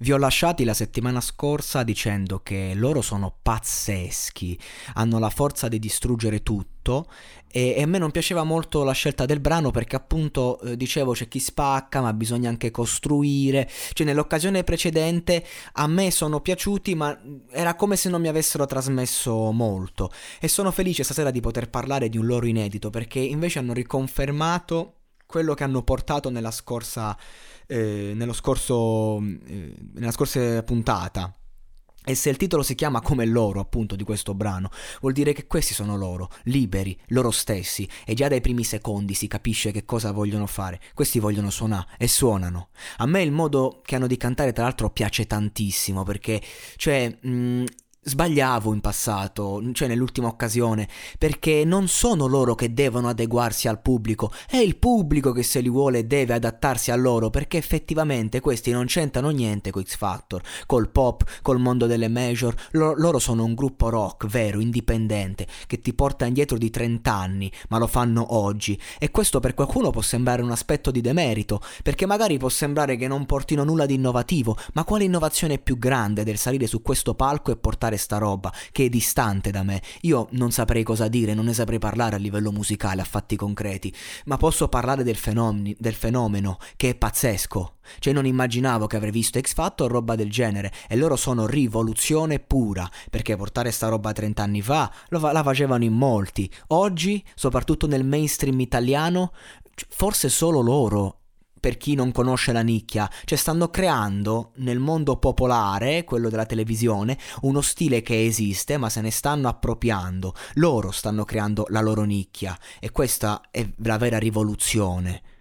Vi ho lasciati la settimana scorsa dicendo che loro sono pazzeschi, hanno la forza di distruggere tutto e, e a me non piaceva molto la scelta del brano perché appunto eh, dicevo c'è chi spacca ma bisogna anche costruire, cioè nell'occasione precedente a me sono piaciuti ma era come se non mi avessero trasmesso molto. E sono felice stasera di poter parlare di un loro inedito perché invece hanno riconfermato quello che hanno portato nella scorsa, eh, nello scorso, eh, nella scorsa puntata. E se il titolo si chiama come loro, appunto, di questo brano, vuol dire che questi sono loro, liberi, loro stessi, e già dai primi secondi si capisce che cosa vogliono fare. Questi vogliono suonare e suonano. A me il modo che hanno di cantare, tra l'altro, piace tantissimo, perché, cioè, mh, Sbagliavo in passato, cioè nell'ultima occasione, perché non sono loro che devono adeguarsi al pubblico, è il pubblico che se li vuole deve adattarsi a loro, perché effettivamente questi non c'entrano niente con X Factor, col pop, col mondo delle major, L- loro sono un gruppo rock vero, indipendente, che ti porta indietro di 30 anni, ma lo fanno oggi, e questo per qualcuno può sembrare un aspetto di demerito, perché magari può sembrare che non portino nulla di innovativo, ma quale innovazione è più grande del salire su questo palco e portare sta roba che è distante da me. Io non saprei cosa dire, non ne saprei parlare a livello musicale, a fatti concreti, ma posso parlare del, fenomeno, del fenomeno che è pazzesco. Cioè non immaginavo che avrei visto X Factor o roba del genere e loro sono rivoluzione pura, perché portare sta roba 30 anni fa fa- la facevano in molti. Oggi, soprattutto nel mainstream italiano, forse solo loro per chi non conosce la nicchia, cioè stanno creando nel mondo popolare, quello della televisione, uno stile che esiste ma se ne stanno appropriando, loro stanno creando la loro nicchia e questa è la vera rivoluzione.